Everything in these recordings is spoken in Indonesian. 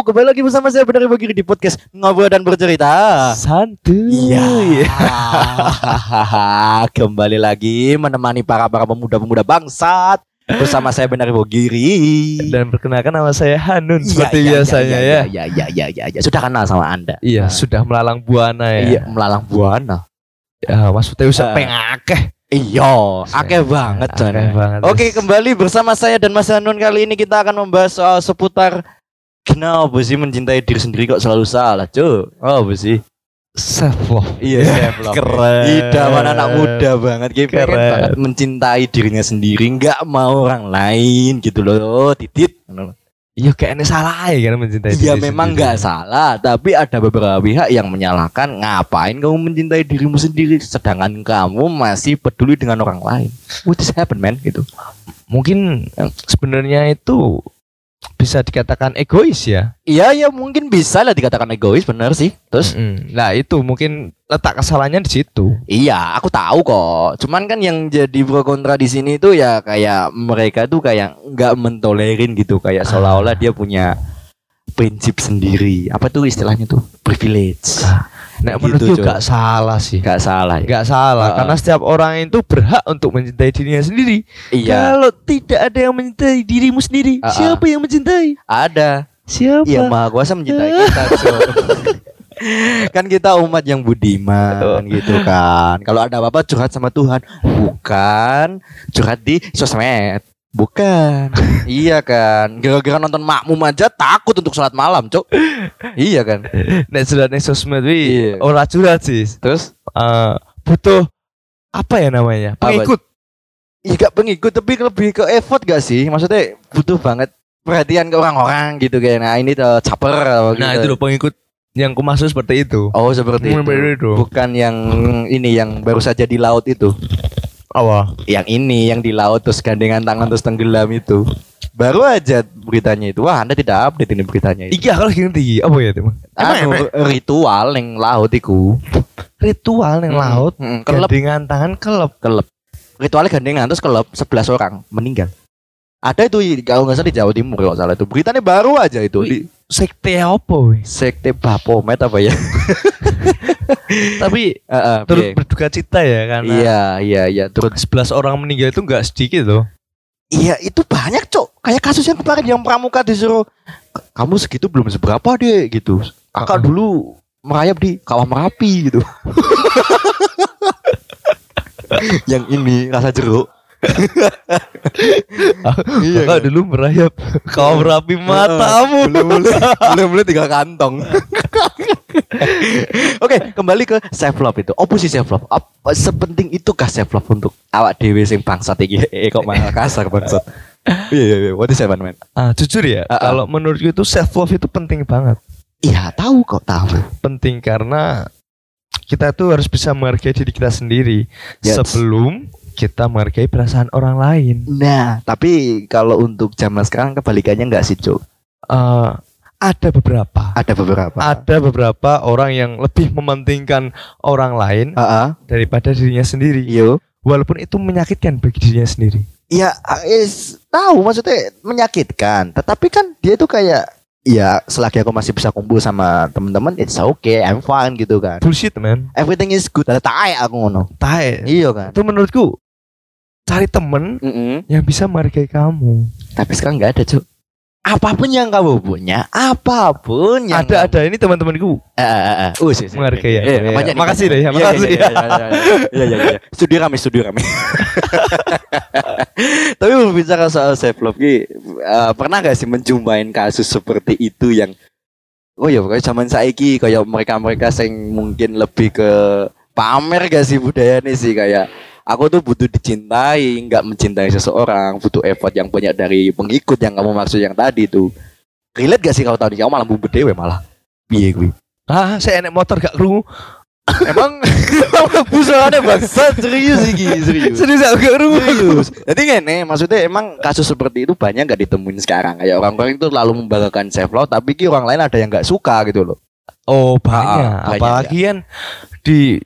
Kembali lagi bersama saya Benar Bagiri di podcast Ngobrol dan Bercerita. Santuy. Iya. kembali lagi menemani para para pemuda-pemuda bangsat bersama saya Benar Bogiri. Dan perkenalkan nama saya Hanun Iya, seperti iya, biasanya iya, ya. Iya, iya, iya, iya, iya. Sudah kenal sama Anda. Iya, Nah. sudah melalang buana ya. Iya, melalang buana. Ya, maksudnya usah Ah. pengakeh. Iya, akeh banget Akeh banget. Oke, kembali bersama saya dan Mas Hanun kali ini kita akan membahas soal seputar kenapa sih mencintai diri sendiri kok selalu salah, cuy. Oh, apa sih? self love. Iya, self love. Keren. Idaman anak muda banget, kayak pengen Keren. banget mencintai dirinya sendiri, nggak mau orang lain gitu loh, titit. Iya, kayaknya salah ya kan mencintai Iya memang nggak salah, tapi ada beberapa pihak yang menyalahkan ngapain kamu mencintai dirimu sendiri, sedangkan kamu masih peduli dengan orang lain. What is happen man gitu. Mungkin sebenarnya itu bisa dikatakan egois ya. Iya ya mungkin bisa lah dikatakan egois bener sih. Terus Mm-mm. Nah, itu mungkin letak kesalahannya di situ. Iya, aku tahu kok. Cuman kan yang jadi pro kontra di sini itu ya kayak mereka tuh kayak nggak mentolerin gitu, kayak seolah-olah dia punya prinsip sendiri. Apa tuh istilahnya tuh? Privilege. Nah, Gitu, menurutku gak salah sih. Gak salah ya. Gak salah Ah, karena setiap orang itu berhak untuk mencintai dirinya sendiri. Iya, Kalau tidak ada yang mencintai dirimu sendiri, Ah, ah. siapa yang mencintai? ada. Siapa? Iya, Maha Kuasa mencintai kita, kan kita umat yang budiman gitu kan. Kalau ada apa-apa curhat sama Tuhan, bukan curhat di sosmed. Bukan. iya kan. Gara-gara nonton makmum aja takut untuk sholat malam, Cok. iya kan. Nek sudah nek sosmed wi Iya. ora curhat sih. Terus Eh, butuh apa ya namanya? Pengikut. Iya gak pengikut tapi lebih ke effort gak sih? Maksudnya butuh banget perhatian ke orang-orang gitu kayak nah ini tuh caper apa Nah, gitu. itu loh pengikut yang ku maksud seperti itu. Oh seperti itu. seperti itu. Bukan yang ini yang baru saja di laut itu. Apa? Yang ini yang di laut terus gandengan tangan terus tenggelam itu. Baru aja beritanya itu. Wah, Anda tidak update ini beritanya itu. Iya, kalau gini apa ya, teman? Emang Anu, emang ritual yang laut iku. ritual yang Hmm, laut, hmm, kelep gandengan tangan kelep. kelep. Ritualnya gandengan terus kelep 11 orang meninggal. Ada itu kalau nggak salah di Jawa Timur kalau nggak salah itu. Beritanya baru aja itu di Sekte apa wih? Sekte Bapomet apa ya? Tapi Heeh, turut piye? berduka cita ya karena Iya, iya, iya, turut 11 orang meninggal itu enggak sedikit loh. Iya itu banyak cok. Kayak kasus yang kemarin yang pramuka disuruh "K- Kamu segitu belum seberapa deh gitu. Kakak dulu merayap di kawah merapi gitu. Yang ini rasa jeruk. Iya kan? dulu merayap kau merapi matamu. Boleh-boleh Boleh-boleh tiga kantong Oke kembali ke self love itu Apa sih self love? Apa sepenting itu kah self love untuk awak dewe sing bangsat iki Eh kok malah kasar bangsat Iya iya iya What is that man? Ah, jujur ya, Ah, ah. kalau menurutku itu self love itu penting banget. Iya tahu kok tahu. Penting karena kita tuh harus bisa menghargai diri kita sendiri Yes. sebelum kita menghargai perasaan orang lain. Nah tapi kalau untuk zaman sekarang kebalikannya nggak sih Cuk? Eh, ada beberapa, Ada beberapa. ada beberapa orang yang lebih mementingkan orang lain Ah, ah. daripada dirinya sendiri, Yo. walaupun itu menyakitkan bagi dirinya sendiri. Ya is, tahu maksudnya menyakitkan. Tetapi kan dia tuh kayak ya selagi aku masih bisa kumpul sama teman-teman it's okay I'm fine gitu kan. Bullshit man, Everything is good. Ada tai aku ngono. tae. Iya kan. Itu menurutku cari temen Mm-mm. yang bisa menghargai kamu. Tapi sekarang nggak ada Cuk. Apa pun yang kamu punya, apa pun yang ada ada ini teman-temanku Eh, eh, eh. Uh, sih, sih. Menghargai ya. Eh, Iya, banyak makasih deh, Iya, ya, makasih. Iya, iya, iya, iya, iya, iya, iya. Studi rame, studi rame. Tapi berbicara soal self love, Ki, eh, pernah gak sih menjumpain kasus seperti itu yang Oh ya, pokoknya zaman saiki kayak mereka-mereka yang mungkin lebih ke pamer gak sih budaya nih sih kayak aku tuh butuh dicintai, nggak mencintai seseorang, butuh effort yang banyak dari pengikut yang kamu maksud yang tadi tuh. Relate gak sih kalau tadi kamu malah bubut dewe malah. Piye gue? Ah, saya enek motor gak krungu. Emang busanya bangsa serius iki serius. Serius gak krungu. Serius. Jadi ngene, maksudnya emang kasus seperti itu banyak nggak ditemuin sekarang. Kayak orang-orang itu lalu membanggakan self love, tapi ki orang lain ada yang nggak suka gitu loh. Oh, Ah, banyak. banyak, Apalagi kan di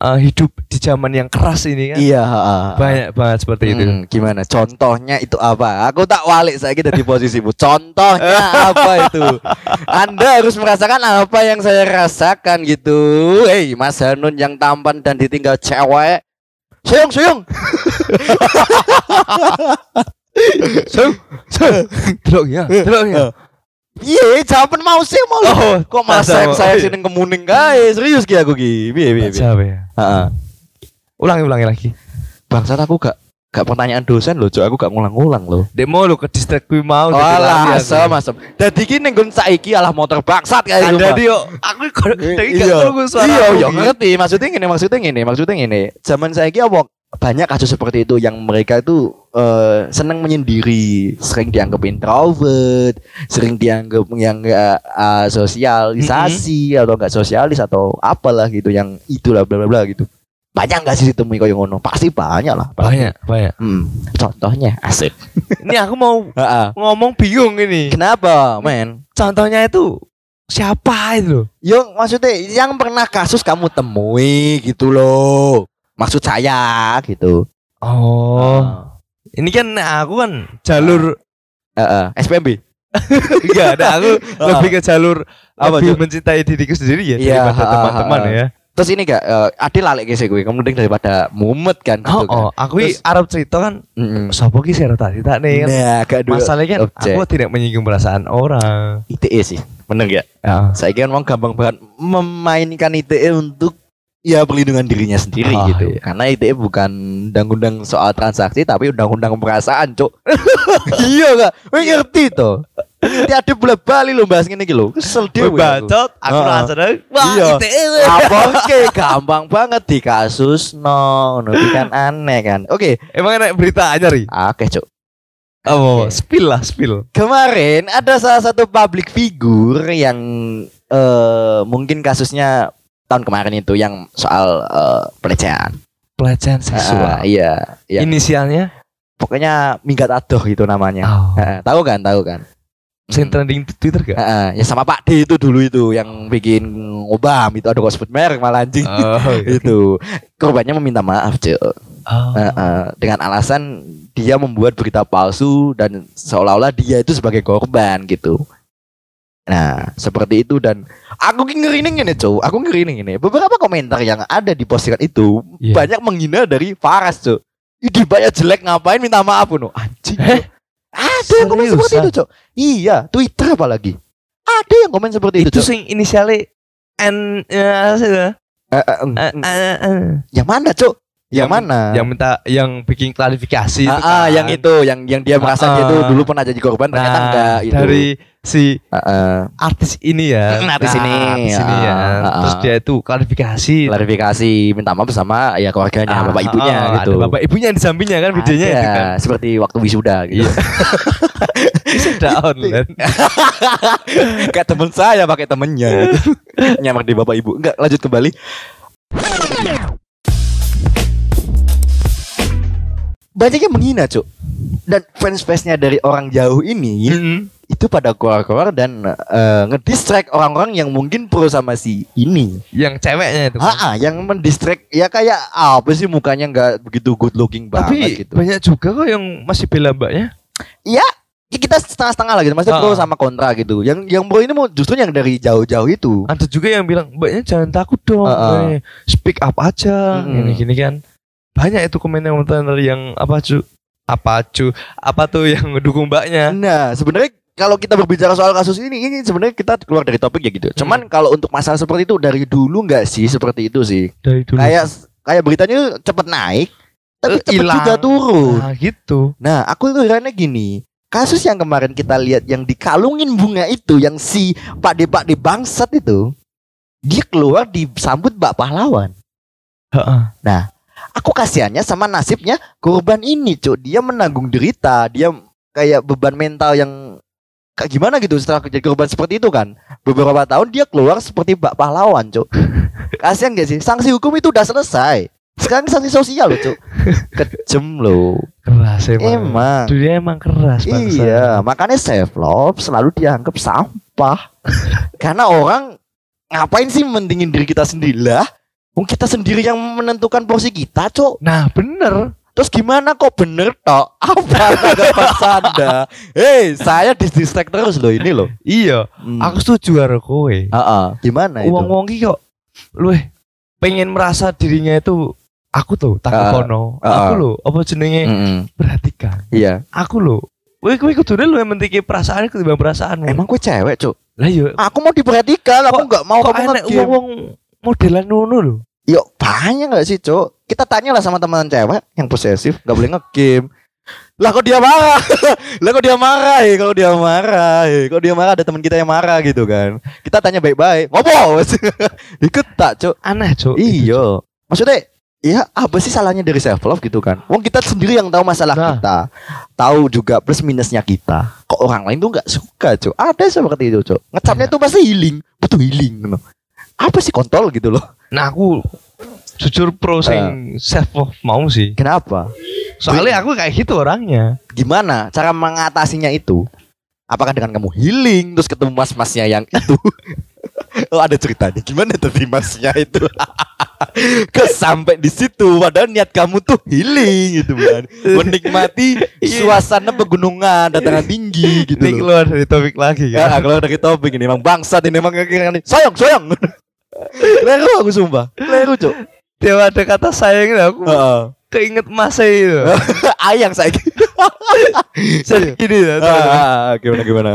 eh, hidup di zaman yang keras ini kan. Iya, heeh. Banyak banget seperti itu. Hmm, gimana? Contohnya itu apa? Aku tak walik saya di posisimu. Contohnya apa itu? Anda harus merasakan apa yang saya rasakan gitu. Hei, Mas Hanun yang tampan dan ditinggal cewek. Suyung, suyung. So, so, delok ya, delok ya. Iya, jawaban mau sih mau. Oh, kok malah masa saya sini kemuning guys. Serius ki aku ki. Piye piye. Siapa ya? Heeh. Ulangi ulangi lagi. Bangsat aku gak gak pertanyaan dosen loh, Cok. Aku gak ngulang-ngulang loh. Demo lu ke distrik kuwi mau Oh, dadi alah, asem, asem. Dadi ki ning nggon saiki alah motor bangsat kayak Ada dia, aku kok dari gak suara. Iya, aku iya, ngerti. Maksudnya gini, maksudnya gini, maksudnya gini. Zaman saiki apa banyak kasus seperti itu yang mereka itu eh, senang menyendiri, sering dianggap introvert, sering dianggap yang enggak eh, sosialisasi atau enggak sosialis atau apalah gitu yang itulah bla bla bla gitu. Banyak enggak sih ditemui kayak ngono? Pasti banyak lah. Banyak, banyak. Hmm, contohnya asik. Ini aku mau ngomong bingung ini. Kenapa, men? Contohnya itu siapa itu? Yo maksudnya yang pernah kasus kamu temui gitu loh. Maksud saya gitu. Oh, ini kan aku kan jalur Heeh, SPMB. enggak ada aku lebih ke jalur Apa, lebih mencintai diriku sendiri ya Iya, daripada teman-teman ha, ya. Terus ini gak eh, Adil lalik ke gue kemudian daripada mumet kan Oh, gitu kan. oh, aku Terus- Arab cerita kan Mm-mm. sopo ki sero tadi tak nih kan. Nah, dulu Masalahnya kan objek. aku tidak menyinggung perasaan orang. ITE sih. Bener gak? Ya. Saya kan mau gampang banget memainkan ITE untuk ya perlindungan dirinya sendiri Ah, gitu. iya. Karena ITE bukan undang-undang soal transaksi tapi undang-undang perasaan, Cuk. iya gak? Wih ngerti toh. Nanti ada bola bali lo bahas ngene iki lho. Kesel aku. Bacot, aku Heeh. rasanya wah Iya. ITE. Apa oke gampang banget di kasus no, no kan aneh kan. Oke, Emang enak beritanya ri? oke cuk. Oh, Oke. spill lah, spill. Kemarin ada salah satu public figure yang eh mungkin kasusnya tahun kemarin itu yang soal eh, pelecehan. Pelecehan Ah, seksual. iya, iya. Inisialnya? Pokoknya minggat adoh itu namanya. Oh. Heeh, tahu kan, tahu kan. Sing Hmm. trending di Twitter gak? Heeh, ya sama Pak D itu dulu itu yang bikin ngobam itu ada sebut merek malah anjing. Oh, itu korbannya meminta maaf cuy Oh. Heeh, dengan alasan dia membuat berita palsu dan seolah-olah dia itu sebagai korban gitu nah seperti itu dan aku ngerining ini cuy aku ngerining ini beberapa komentar yang ada di postingan itu Iya. banyak menghina dari Faras cuy Ide banyak jelek ngapain minta maaf no anjing Eh? ada yang komen seperti itu cuy iya Twitter apalagi ada yang komen seperti itu, Itu sing inisialnya N sudah. eh, eng, Eh, eng. eh, eh. yang mana cuk yang, mana Yang minta yang bikin klarifikasi itu Ah, ah, kan. yang itu, yang yang dia merasa Ah, dia itu ah. dulu pernah jadi korban ternyata Nah, enggak itu. dari si Ah, ah. artis ini ya. Hmm, artis ini. artis ini ya. Ah, ah, Terus ah. dia itu klarifikasi. klarifikasi minta maaf sama ya keluarganya, Ah, bapak ibunya ah, gitu. Ada bapak ibunya di sampingnya kan videonya itu kan. seperti waktu wisuda gitu. Iya. Sudah online. Kayak temen saya pakai temennya gitu. Nyamar di bapak ibu. Enggak, lanjut kembali. Banyak yang menghina, Cuk. Dan fans-fansnya dari orang jauh ini Mm-mm. itu pada keluar-keluar dan eh, ngedistract orang-orang yang mungkin pro sama si ini. Yang ceweknya itu. kan. Yang mendistract ya kayak apa sih mukanya nggak begitu good looking banget Tapi gitu. banyak juga kok yang masih bela mbaknya. Ya kita setengah-setengah lah gitu, maksudnya pro Ah. sama kontra gitu. Yang yang pro ini mau justru yang dari jauh-jauh itu. Ada juga yang bilang mbaknya jangan takut dong, ah. eh, speak up aja, Mm-mm. gini gini kan. Banyak itu komentar-komentar yang apa cu, apa cu, apa tuh yang ngedukung mbaknya. Nah, sebenarnya kalau kita berbicara soal kasus ini, ini sebenarnya kita keluar dari topik ya gitu. Cuman kalau untuk masalah seperti itu dari dulu nggak sih seperti itu sih. Dari dulu. Kayak kayak beritanya cepet naik, tapi Eh, cepet hilang. juga turun. Nah, gitu. Nah, aku tuh herannya gini. Kasus yang kemarin kita lihat yang dikalungin bunga itu, yang si Pak De Pak De bangsat itu, dia keluar disambut Mbak Pahlawan. Heeh. Aku kasihannya sama nasibnya korban ini, Cuk. Dia menanggung derita, dia kayak beban mental yang kayak gimana gitu setelah jadi korban seperti itu kan. Beberapa tahun dia keluar seperti Mbak Pahlawan, Cuk. Kasihan gak sih? Sanksi hukum itu udah selesai. Sekarang sanksi sosial loh, Cuk. Kejem loh. Keras emang. Emang. Dunia emang keras bangsa. Iya, makanya self love selalu dianggap sampah. Karena orang ngapain sih mentingin diri kita sendiri lah? Wong kita sendiri yang menentukan porsi kita, Cok. Nah, bener. Terus gimana kok bener tok? Apa tanggapan Anda? Hei, saya distract terus loh ini loh. Iya, Hmm. aku setuju karo kowe. Heeh. Gimana itu? Wong-wong iki kok pengen merasa dirinya itu aku tuh tak Ah, kono. ah, Aku loh, apa jenenge Mm-mm. perhatikan. Iya. Aku loh. Kowe kowe kudune lu yang mentiki perasaan ketimbang perasaanmu. Emang gue cewek, Cok. lah yo Aku mau diperhatikan, aku Kok- nggak mau kok kamu enek nge-game. wong modelan ngono lho. Yuk, banyak nggak sih, Cok? Kita tanya lah sama teman cewek yang posesif, nggak boleh nge-game. Lah kok dia marah? lah kok dia marah ya? Kalau dia marah, ya. Kalau dia marah ada teman kita yang marah gitu kan. Kita tanya baik-baik. Ngopo? Ikut tak, Cok? Aneh, Cuk. Iya. Maksudnya ya apa sih salahnya dari self love gitu kan? Wong kita sendiri yang tahu masalah Nah. kita, tahu juga plus minusnya kita. Kok orang lain tuh nggak suka, Cok? Ada seperti itu, Cok. Ngecapnya tuh pasti healing, butuh healing. gitu. Apa sih kontol gitu loh? Nah, aku jujur pro sing self love mau sih. Kenapa? Soalnya aku kayak gitu orangnya. Gimana cara mengatasinya itu? Apakah dengan kamu healing terus ketemu mas-masnya yang itu? oh ada ceritanya. Gimana tadi masnya itu? Ke sampai di situ padahal niat kamu tuh healing gitu kan. Menikmati suasana pegunungan dataran tinggi gitu Ini loh. keluar dari topik lagi Ya, kan. kalau dari topik ini emang bangsat ini emang sayang sayang. Leru aku sumpah. Leru, Cuk. Dia ada kata sayang aku Heeh. keinget masa itu. Ayang saya. Saya gini ya. Ah, gimana gimana?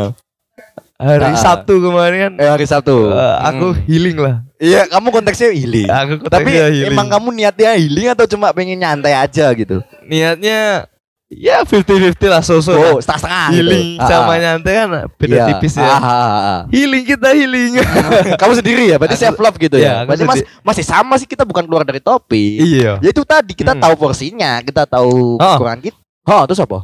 Hari Ah. Sabtu kemarin kan Eh hari Sabtu. eh, aku Hmm. healing lah. Iya, kamu konteksnya healing. Aku Tapi konteksnya healing. emang kamu niatnya healing atau cuma pengen nyantai aja gitu? niatnya ya 50-50 lah sosok. Oh, setengah-setengah gitu. healing Ah, sama ah. nyantai kan beda Iya. tipis ya. ah, ah, ah. Healing kita healing. kamu sendiri ya, berarti self love gitu ya. aku Berarti mas, masih sama sih kita bukan keluar dari topik. iya. Ya itu tadi kita Hmm. tahu porsinya, kita tahu Oh. kekurangan kita. Oh, terus apa?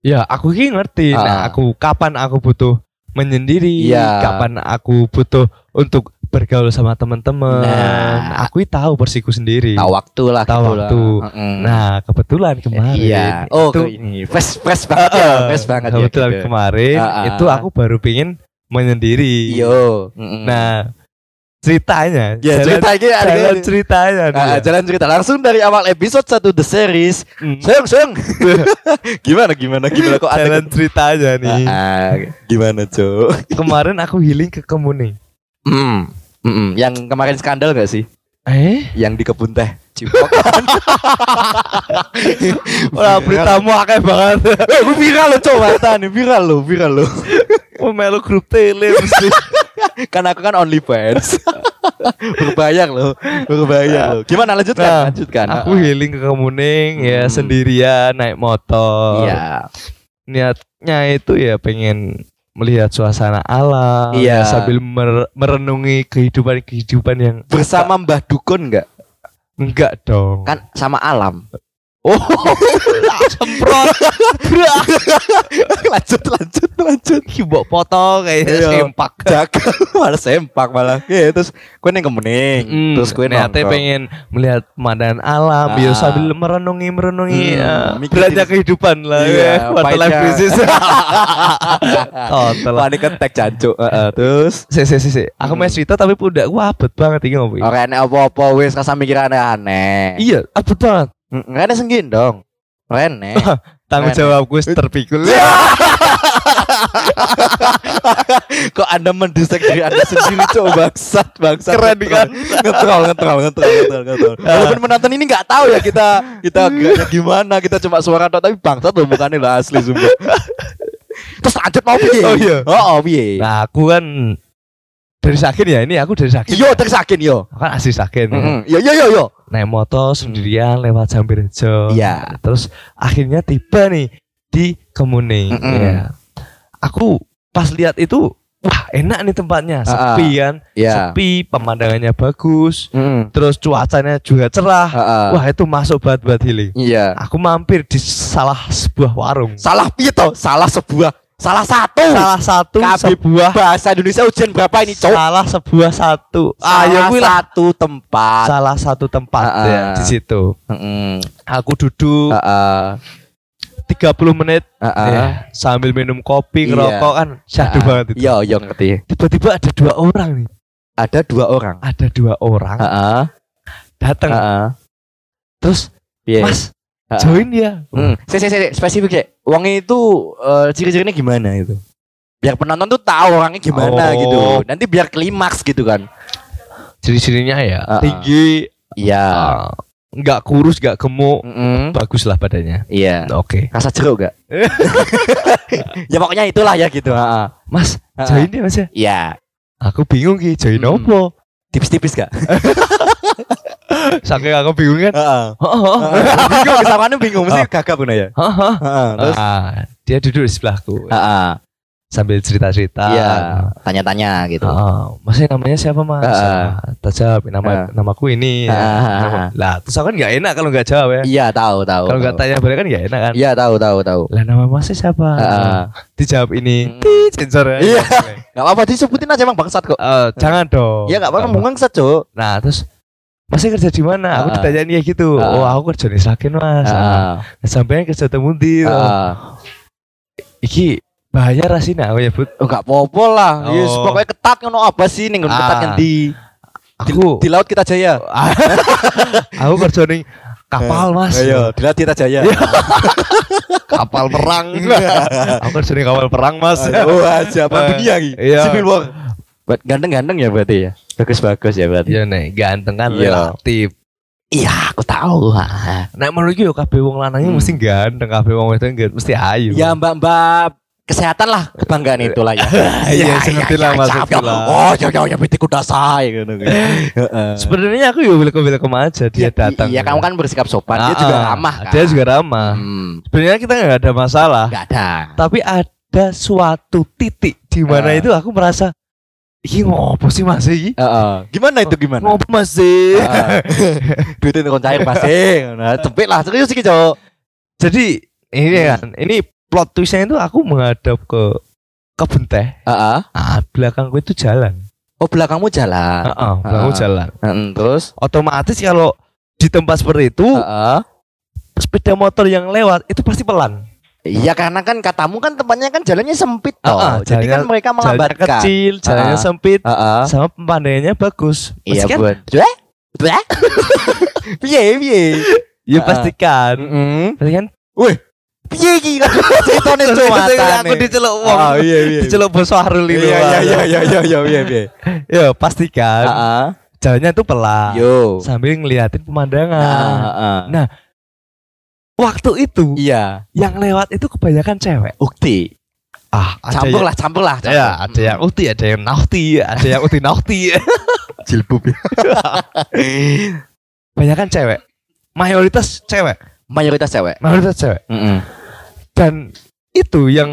Ya, aku ki ngerti. Nah, Ah. aku kapan aku butuh menyendiri, Iya. kapan aku butuh untuk bergaul sama teman-teman. Nah. Aku tahu persiku sendiri. Tahu waktu lah Tahu gitu lah. waktu. Mm-mm. Nah, kebetulan kemarin iya. Oh, itu ini fresh fresh banget ya, fresh banget ya. kebetulan gitu. kemarin Ah, ah. itu aku baru pengen menyendiri. Yo. Mm-mm. Nah, ceritanya, ya jalan, cerita ini ada jalan ceritanya nih Ah, ya. jalan cerita langsung dari awal episode 1 The Series. Hmm. Sayang, sayang. gimana gimana gimana kok ada jalan ceritanya nih. Ah, ah, gimana, Cuk? Kemarin aku healing ke Kemuning. Mm. Mm-mm. Yang kemarin skandal gak sih? Eh? Yang di kebun teh. Cipokan. Wah, beritamu akeh banget. Eh, gue viral lo, Cuk. Mata nih, viral lo, viral lo. Oh, melu grup tele mesti. kan aku kan only fans. berbayar lo, berbayar lo. Gimana lanjutkan? Nah, lanjutkan. Aku healing ke Kemuning ya Hmm. sendirian naik motor. Iya. Niatnya itu ya pengen melihat suasana alam Iya. ya, sambil mer- merenungi kehidupan-kehidupan yang Bersama Mbah Dukun enggak? enggak dong. Kan sama alam. Oh, semprot. lanjut, lanjut, lanjut. Mbok foto kayaknya Iya. sempak. Jaga malah sempak malah. Iya, terus kue neng kemuning, Hmm, terus niatnya nongkrong. pengen melihat pemandangan alam, Ah. biar sambil merenungi merenungi Hmm, ya, beranjak kehidupan lah Iya, ya, quarter life crisis. Total. Panik ketek jancuk. Heeh, terus Si, si, si, si. Aku Hmm. main cerita tapi udah gua abet banget ini ngopi. ora enek apa-apa wis rasa mikir aneh-aneh. Iya, abet banget. Enggak ada senggin dong. Rene. Tanggung jawabku wis terpikul. Kok Anda mendesak diri Anda sendiri coba bangsat bangsat. Keren kan? Ngetrol ngetrol ngetrol ngetrol ngetrol. Walaupun penonton ini nggak tahu ya kita kita gimana, kita cuma suara tok tapi bangsat loh mukanya lah asli sumpah. Terus lanjut mau piye? Oh, iya. Oh, oh piye? Nah, aku kan dari Sakin ya, ini aku dari Sakin. Yo tersakin yo. Aku kan asli Sakin. ya. Mm-mm. Yo yo yo yo. Naik motor sendirian lewat Sambirejo. Iya. Terus akhirnya tiba nih di Kemuning. Mm-mm. Ya. Aku pas lihat itu, wah enak nih tempatnya, Ah, sepi kan, Iya. sepi, pemandangannya bagus, Mm. terus cuacanya juga cerah. Heeh. Wah itu masuk buat buat healing. Iya. Aku mampir di salah sebuah warung. Salah piye toh? Salah sebuah salah satu. Salah satu Kabeh sebuah bahasa Indonesia ujian berapa ini, Cok? salah sebuah satu. Salah Ayo lah. satu tempat. Salah satu tempat Ah, ya ah. di situ. Heeh. Aku duduk Heeh. 30 menit Heeh. ya, sambil minum kopi, Iya. ngerokok kan syahdu Ah, banget itu. Iya, iya ngerti. Tiba-tiba ada dua orang nih. Ada dua orang. Ada dua orang Heeh. datang. Heeh. Terus Piye? Mas. Join ya. Hmm. Si, si, si, spesifik ya. Uangnya itu eh, ciri-cirinya gimana itu? Biar penonton tuh tahu orangnya gimana Oh. gitu. Nanti biar klimaks gitu kan. Ciri-cirinya ya tinggi, Iya. ah, nggak kurus, nggak gemuk, Mm-mm. bagus lah badannya. Iya. Oke. Rasa jeruk gak? ya pokoknya itulah ya gitu. Heeh. Mas, Heeh. join ya Mas ya. Iya. Aku bingung ki, join Hmm. opo? Tipis-tipis gak? Saking aku bingung kan. Heeh. Heeh. bingung kesamaan bingung mesti gagap bener ya. Heeh. Heeh. Terus dia duduk di sebelahku Heeh. sambil cerita-cerita. Iya, tanya-tanya gitu. Ah, masnya namanya siapa mas? Heeh. Ah, tak jawab nama Heeh. namaku ini. Heeh. Nama- Lah, terus aku kan nggak enak kalau nggak jawab ya. Iya, tahu, tahu. Kalau nggak tahu. tanya balik kan nggak enak kan. Iya, tahu, tahu, tahu. Lah nama masnya siapa? Heeh. Dijawab ini. Mm. Tit, sensor ya. Iya. Gak apa-apa disebutin aja emang bangsat kok. Eh, jangan dong. Ya gak apa-apa bangsat, Cuk. Nah, terus Masnya kerja di mana? Aku Heeh. ditanyain ya gitu. Heeh. Oh, aku kerja di Sragen, Mas. Heeh. Sampai kerja temu di. Heeh. Iki bahaya rasina aku ya, Bud. Oh, gak apa-apa lah. Oh. Yes, pokoknya ketat ngono apa sih ning ngono ketat Ah. ngendi? Di, Aku di laut kita jaya. aku kerja ning kapal, Mas. Ayo, di laut kita jaya. kapal perang. aku kerja ning kapal perang, Mas. Oh, aja apa dunia iki? Iya. Buat ganteng-ganteng ya berarti ya. Bagus-bagus ya berarti. Iya nek ganteng kan Iya. relatif. Iya, aku tahu. Ha. Nek menurutku yo kabeh wong lanangnya Hmm. mesti ganteng, kabeh wong wedok nggak mesti ayu. Ya Mbak-mbak kesehatan lah kebanggaan itulah ya. Iya, ngerti lah, maksudnya lah. Oh, ya ya ya udah say gitu. Heeh. Sebenarnya aku yo welcome-welcome aja dia Iya, datang. Iya, kamu kan bersikap sopan, dia Ah, juga ah. ramah kan. Dia juga ramah. Hmm, Sebenarnya kita nggak ada masalah, enggak ada. tapi ada suatu titik di mana Ah. itu aku merasa Iki ngopo sih Mas iki? Heeh. Gimana itu gimana? Ngopo Mas sih? Duitin kon cair pasti. Nah, cepet lah serius iki, Cok. Jadi ini Hmm. kan, ini plot twistnya itu aku menghadap ke kebun teh. Heeh. Ah, belakangku itu jalan. Oh, belakangmu jalan. Heeh, belakangku Ah. jalan. Heeh, terus Otomatis kalau di tempat seperti itu Heeh. sepeda motor yang lewat itu pasti pelan. Iya karena kan katamu kan tempatnya kan jalannya sempit toh. Ah, ah, Jadi kan jalannya- mereka Jalannya melambatkan. kecil, jalannya Ah. sempit, Heeh. sama pemandangannya bagus. Iya. Bleh? Bleh? Piye, piye? Ya pastikan. Heeh. Pastikan. Piye iki kan ceritane Terus cuma aku diceluk wong. Oh, iya iya. Diceluk bos Wahrul itu. Iya iya iya iya iya iya iya iya. Ya, pastikan Heeh. jalannya itu pelan. Yo. Sambil ngeliatin pemandangan. Heeh. Nah, Waktu itu Iya. yang lewat itu kebanyakan cewek. Ukti. Ah, ada Campur yang- lah, campur lah. Ya, ada yang uti, ada yang naughty, ada yang uti naughty. jilbub ya. Banyakan cewek. Mayoritas cewek. Mayoritas cewek. Mayoritas cewek. Heeh. Dan itu yang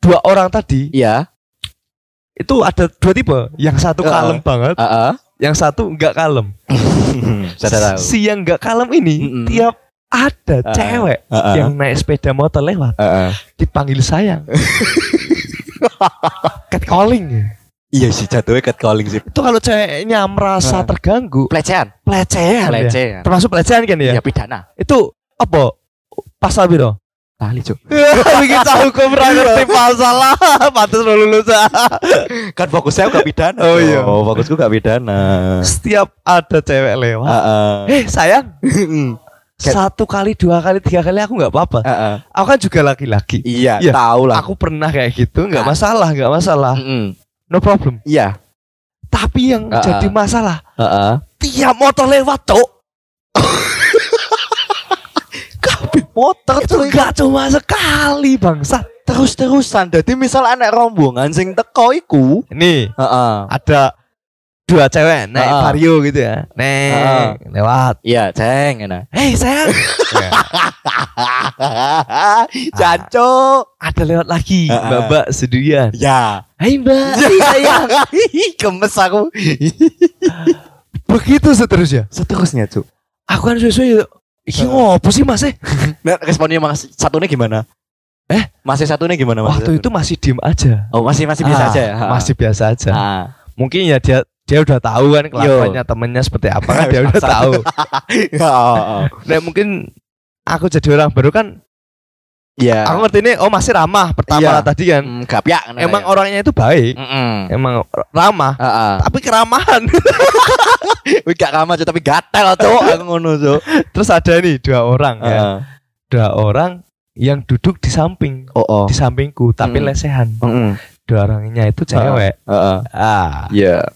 dua orang tadi Iya. itu ada dua tipe. Yang satu Heeh. kalem banget, Heeh. yang satu enggak kalem. Saya tahu. Si yang enggak kalem ini Mm-mm. tiap ada Heeh. cewek Heeh. yang naik sepeda motor lewat Heeh. dipanggil sayang. Catcalling. Iya sih jatuhnya catcalling sih. Itu kalau ceweknya merasa Heeh. terganggu, Pelecehan. pelecehan. ya. Pelecehan. Termasuk pelecehan kan ya? Iya pidana. Itu apa? Pasal biro. Lali cuk. Bikin tahu kok pernah ngerti pasal lah. Pantes lo lulus. Kan fokusnya gak pidana. Oh, iya. Oh fokusku gak pidana. Setiap ada cewek lewat. Heeh. Eh sayang, Cat- satu kali, dua kali, tiga kali aku nggak apa-apa. Heeh. Aku kan juga laki-laki. Iya, Iya. tahu lah. Aku pernah kayak gitu, nggak Ah. masalah, nggak masalah, Mm-mm. no problem. Iya. Tapi yang Ah, jadi ah. masalah, Heeh. tiap motor lewat cok, Kabeh motor itu nggak cuma sekali bangsa. terus-terusan. Jadi misal anak rombongan sing teko iku, Nih heeh. ada dua cewek naik Ah. vario gitu ya, naik lewat. Iya, ceng enak. Hei sayang, Ya, Jancuk. ada lewat lagi, Ah, ah. mbak-mbak seduyan. Ya. Hai mbak, sayang. Gemes aku. Begitu seterusnya. Seterusnya, Cuk. Aku kan sesuai. Iki ngopo sih mas? eh? Nah, responnya mas satunya gimana? Eh? masih satunya gimana mas? Waktu itu masih diem aja. Oh, masih masih biasa Ah, aja ya. Ha. Masih biasa aja. Ah. Mungkin ya dia dia udah tahu kan kelakuannya temennya seperti apa kan dia udah tahu. Oh, oh. Nah mungkin aku jadi orang baru kan Iya. Aku ngerti ini oh masih ramah pertama Iya. lah tadi kan. Hmm, gapyak. nah, Emang ya. orangnya itu baik, Mm-mm. emang ramah, Heeh. tapi keramahan. Wih gak Cuk, tapi gatel cuk aku ngono cuk. Terus ada nih dua orang ya. Heeh. Dua orang yang duduk di samping, Oh oh. di sampingku tapi Mm. lesehan. Heeh. Dua orangnya itu cewek. Heeh. Ah, Iya.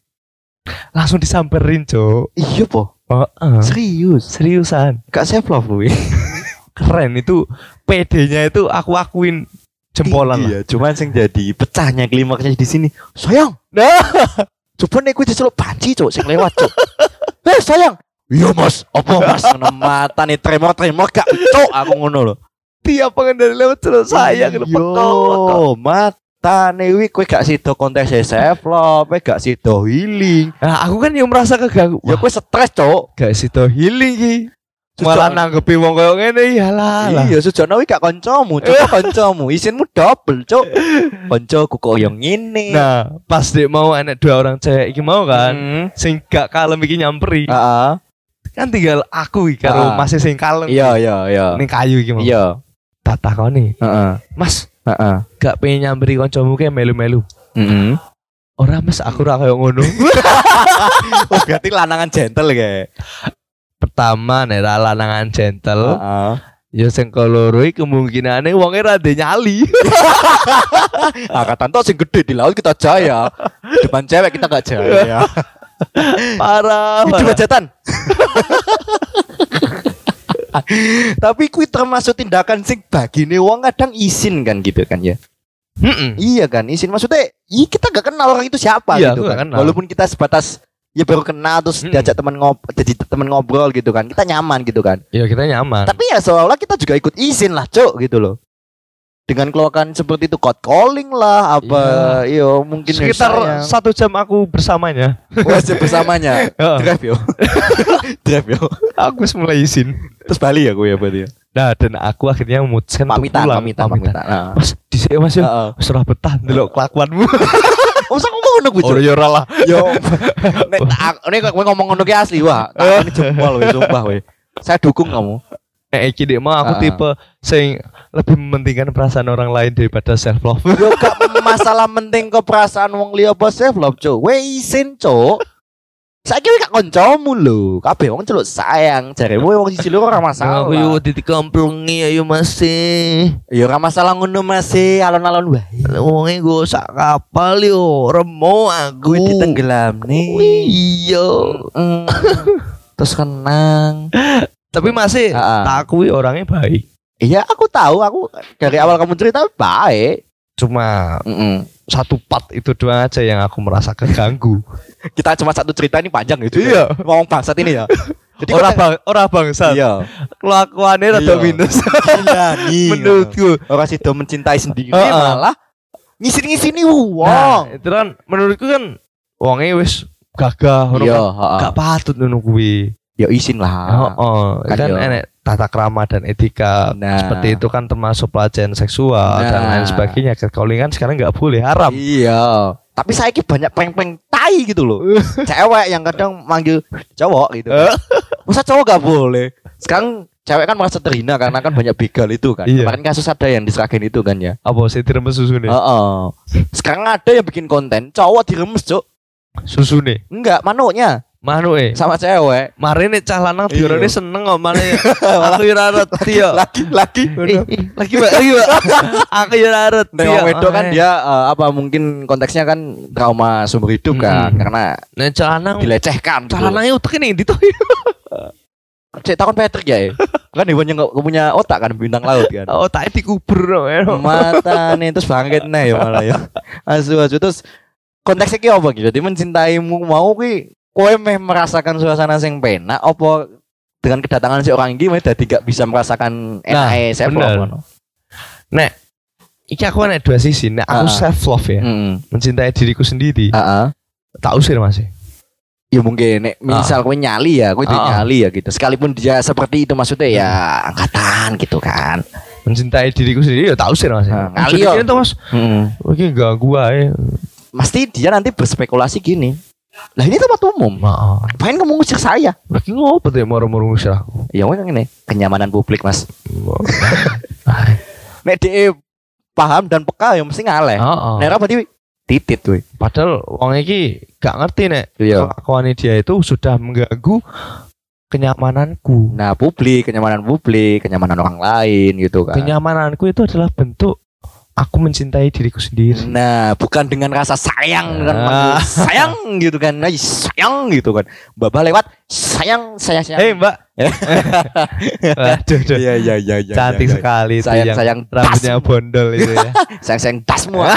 Langsung disamperin, Cok. Iya po. Oh, eh. Serius. seriusan. Gak self love gue. Keren itu PD-nya itu aku akuin jempolan lah. Iya, cuman sing jadi pecahnya klimaksnya di sini. Sayang. Nah. Coba nih gue diceluk panci cuk sing lewat cuk. Eh sayang. Iya mas, apa mas mata nih tremor tremor gak cuk aku ngono lho. Tiap pengendara lewat terus sayang gitu Yo, mata nih wi kowe gak sido kontes self love, kowe gak sido healing. Nah, aku kan yang merasa keganggu. Ya kowe stres cuk. gak situ healing ki. Malah nanggepi wong koyo ngene iyalah. lah. Iya, sujono wi gak kancamu, coba kancamu, isinmu double, cuk. Kancaku kok yang ngene. Nah, pas dia mau anak dua orang cewek iki mau kan, Hmm. sing gak kalem iki nyamperin. Heeh. Kan tinggal aku iki karo masih sing kalem. Iya, iya, iya. Ning kayu iki mau. Iya. Tak takoni, Heeh. Mas, Heeh. gak pengen nyamberi kancamu kayak melu-melu. Heeh. Ora Mas, aku ora kayak ngono. Oh, berarti lanangan gentle kayak. Pertama nek ra lanangan gentle, Heeh. ya sing keloro iki kemungkinane wonge ra ndek nyali. Ah, kata toh sing gede di laut kita jaya. Depan cewek kita gak jaya. Parah. Itu parah. hajatan. Tapi kui termasuk tindakan sing bagine wong kadang izin kan gitu kan ya. Mm-mm. Iya kan, izin maksudnya iya kita gak kenal orang itu siapa Iya, gitu kan. kenal. Walaupun kita sebatas ya baru kenal terus Mm-mm. diajak teman ngob jadi teman ngobrol gitu kan. Kita nyaman gitu kan. Ya kita nyaman. Tapi ya seolah kita juga ikut izin lah, Cuk, gitu loh. Dengan keluarkan seperti itu cold calling lah apa iya mungkin Sekitar sayang. satu jam aku bersamanya. Wajib bersamanya. Heeh. Drive yo. Drive yo. aku mulai izin. Terus Bali ya gue ya berarti ya. Nah, dan aku akhirnya memutuskan Pamitan, pulang. pamitan, pamitan. Nah. Mas, dhisik Mas ya. Wis ora betah ndelok kelakuanmu. Masa ngomong ngono gue, Cuk? ya ora lah. Yo. Nek gue ngomong ngono ki asli wah. Tak ini jempol weh, sumpah weh. Saya dukung kamu. Nek iki dek mau aku Heeh. tipe sing lebih mementingkan perasaan orang lain daripada self love. Yo gak masalah penting ke perasaan wong liya apa self love, Cuk. Weh isin, Cuk. Saiki gak kancamu lho. Kabeh wong celuk sayang, jaremu wong siji loro ora masalah. Aku yo ditikamplungi ayo masih. Ya ora masalah ngono masih alon-alon wae. Wonge go sak kapal yo remo aku. Gue ditenggelam nih. Iya. Terus kenang. Tapi masih tak akui orangnya baik. Iya aku tahu aku dari awal kamu cerita baik. Cuma Mm-mm. satu part itu doang aja yang aku merasa keganggu. Kita cuma satu cerita ini panjang gitu. Iya. Ngomong bangsat ini ya. Jadi Orang bang, orang bangsa. Iya. Kelakuannya rada Iya. minus. Iya nih. Menurutku. orang sido mencintai sendiri Heeh. malah ngisin-ngisini wong. Nah, itu kan menurutku kan wonge wis gagah orang Iya, kan gak patut ngono kuwi. Ya isin lah. Oh, Kan kan, yo. enek tata krama dan etika Nah. seperti itu kan termasuk pelecehan seksual dan Nah. lain sebagainya. Catcalling kan sekarang nggak boleh haram. Iya. Tapi saya ki banyak prank-prank tai gitu loh. Cewek yang kadang manggil cowok gitu. Eh. Masa cowok gak boleh? Sekarang cewek kan merasa terhina karena kan banyak begal itu kan. Iya. Kemarin kasus ada yang diseragain itu kan ya. Apa sih diremes susu nih? Heeh. Sekarang ada yang bikin konten cowok diremes, Cuk. Susu nih. Enggak, manuknya Manu eh. sama cewek. Mari nih cah lanang Iya. diorone seneng kok mana ya. Aku ora ngerti yo. Lagi Mbak, lagi Mbak. Aku yo ora ngerti. Nek wong wedok kan Eh. dia eh, apa mungkin konteksnya kan trauma seumur hidup kan Mm-mm. karena Nek cah lanang dilecehkan. cah gitu. lanangnya utek ini di tuh. Cek takon Patrick ya. eh. kan hewan yang gak punya otak kan bintang laut kan. Tak dikubur no. Mata nih terus bangkit nih ya malah ya. Asu asu terus konteksnya ki apa gitu? Jadi mencintaimu mau ki kowe meh merasakan suasana sing penak apa dengan kedatangan si orang ini meh dadi gak bisa merasakan Nah, enake self love ngono. Iki aku ada dua sisi. Nek aku Ah. self love ya, Heeh. mencintai diriku sendiri. Heeh. Tak usir masih. Ya mungkin nek misal kowe nyali ya, kowe Ah. nyali ya gitu. Sekalipun dia seperti itu maksudnya ya angkatan gitu kan. Mencintai diriku sendiri ya tak usir masih. Ah, kali yo. mas, Heeh. iki gak gua ya. Pasti dia nanti berspekulasi gini. Lah ini tempat umum. Maaf. Ngapain kamu ngusir saya? Lagi ngopo tuh moro-moro ngusir aku. Ya wong ini kenyamanan publik, Mas. Nek paham dan peka ya mesti ngaleh. Heeh. Nek ora berarti titit tuh. Padahal wong iki gak ngerti nek Iya. kelakuan dia itu sudah mengganggu kenyamananku. Nah, publik, kenyamanan publik, kenyamanan orang lain gitu kan. Kenyamananku itu adalah bentuk aku mencintai diriku sendiri. Nah, bukan dengan rasa sayang kan Ah. manggil sayang gitu kan. Nah, sayang gitu kan. Baba lewat sayang saya sayang. Hei Mbak. Waduh, duh. Iya iya iya iya. cantik iya, iya. sekali itu Sayang yang sayang rambutnya bondol itu ya. Sayang sayang dasmu.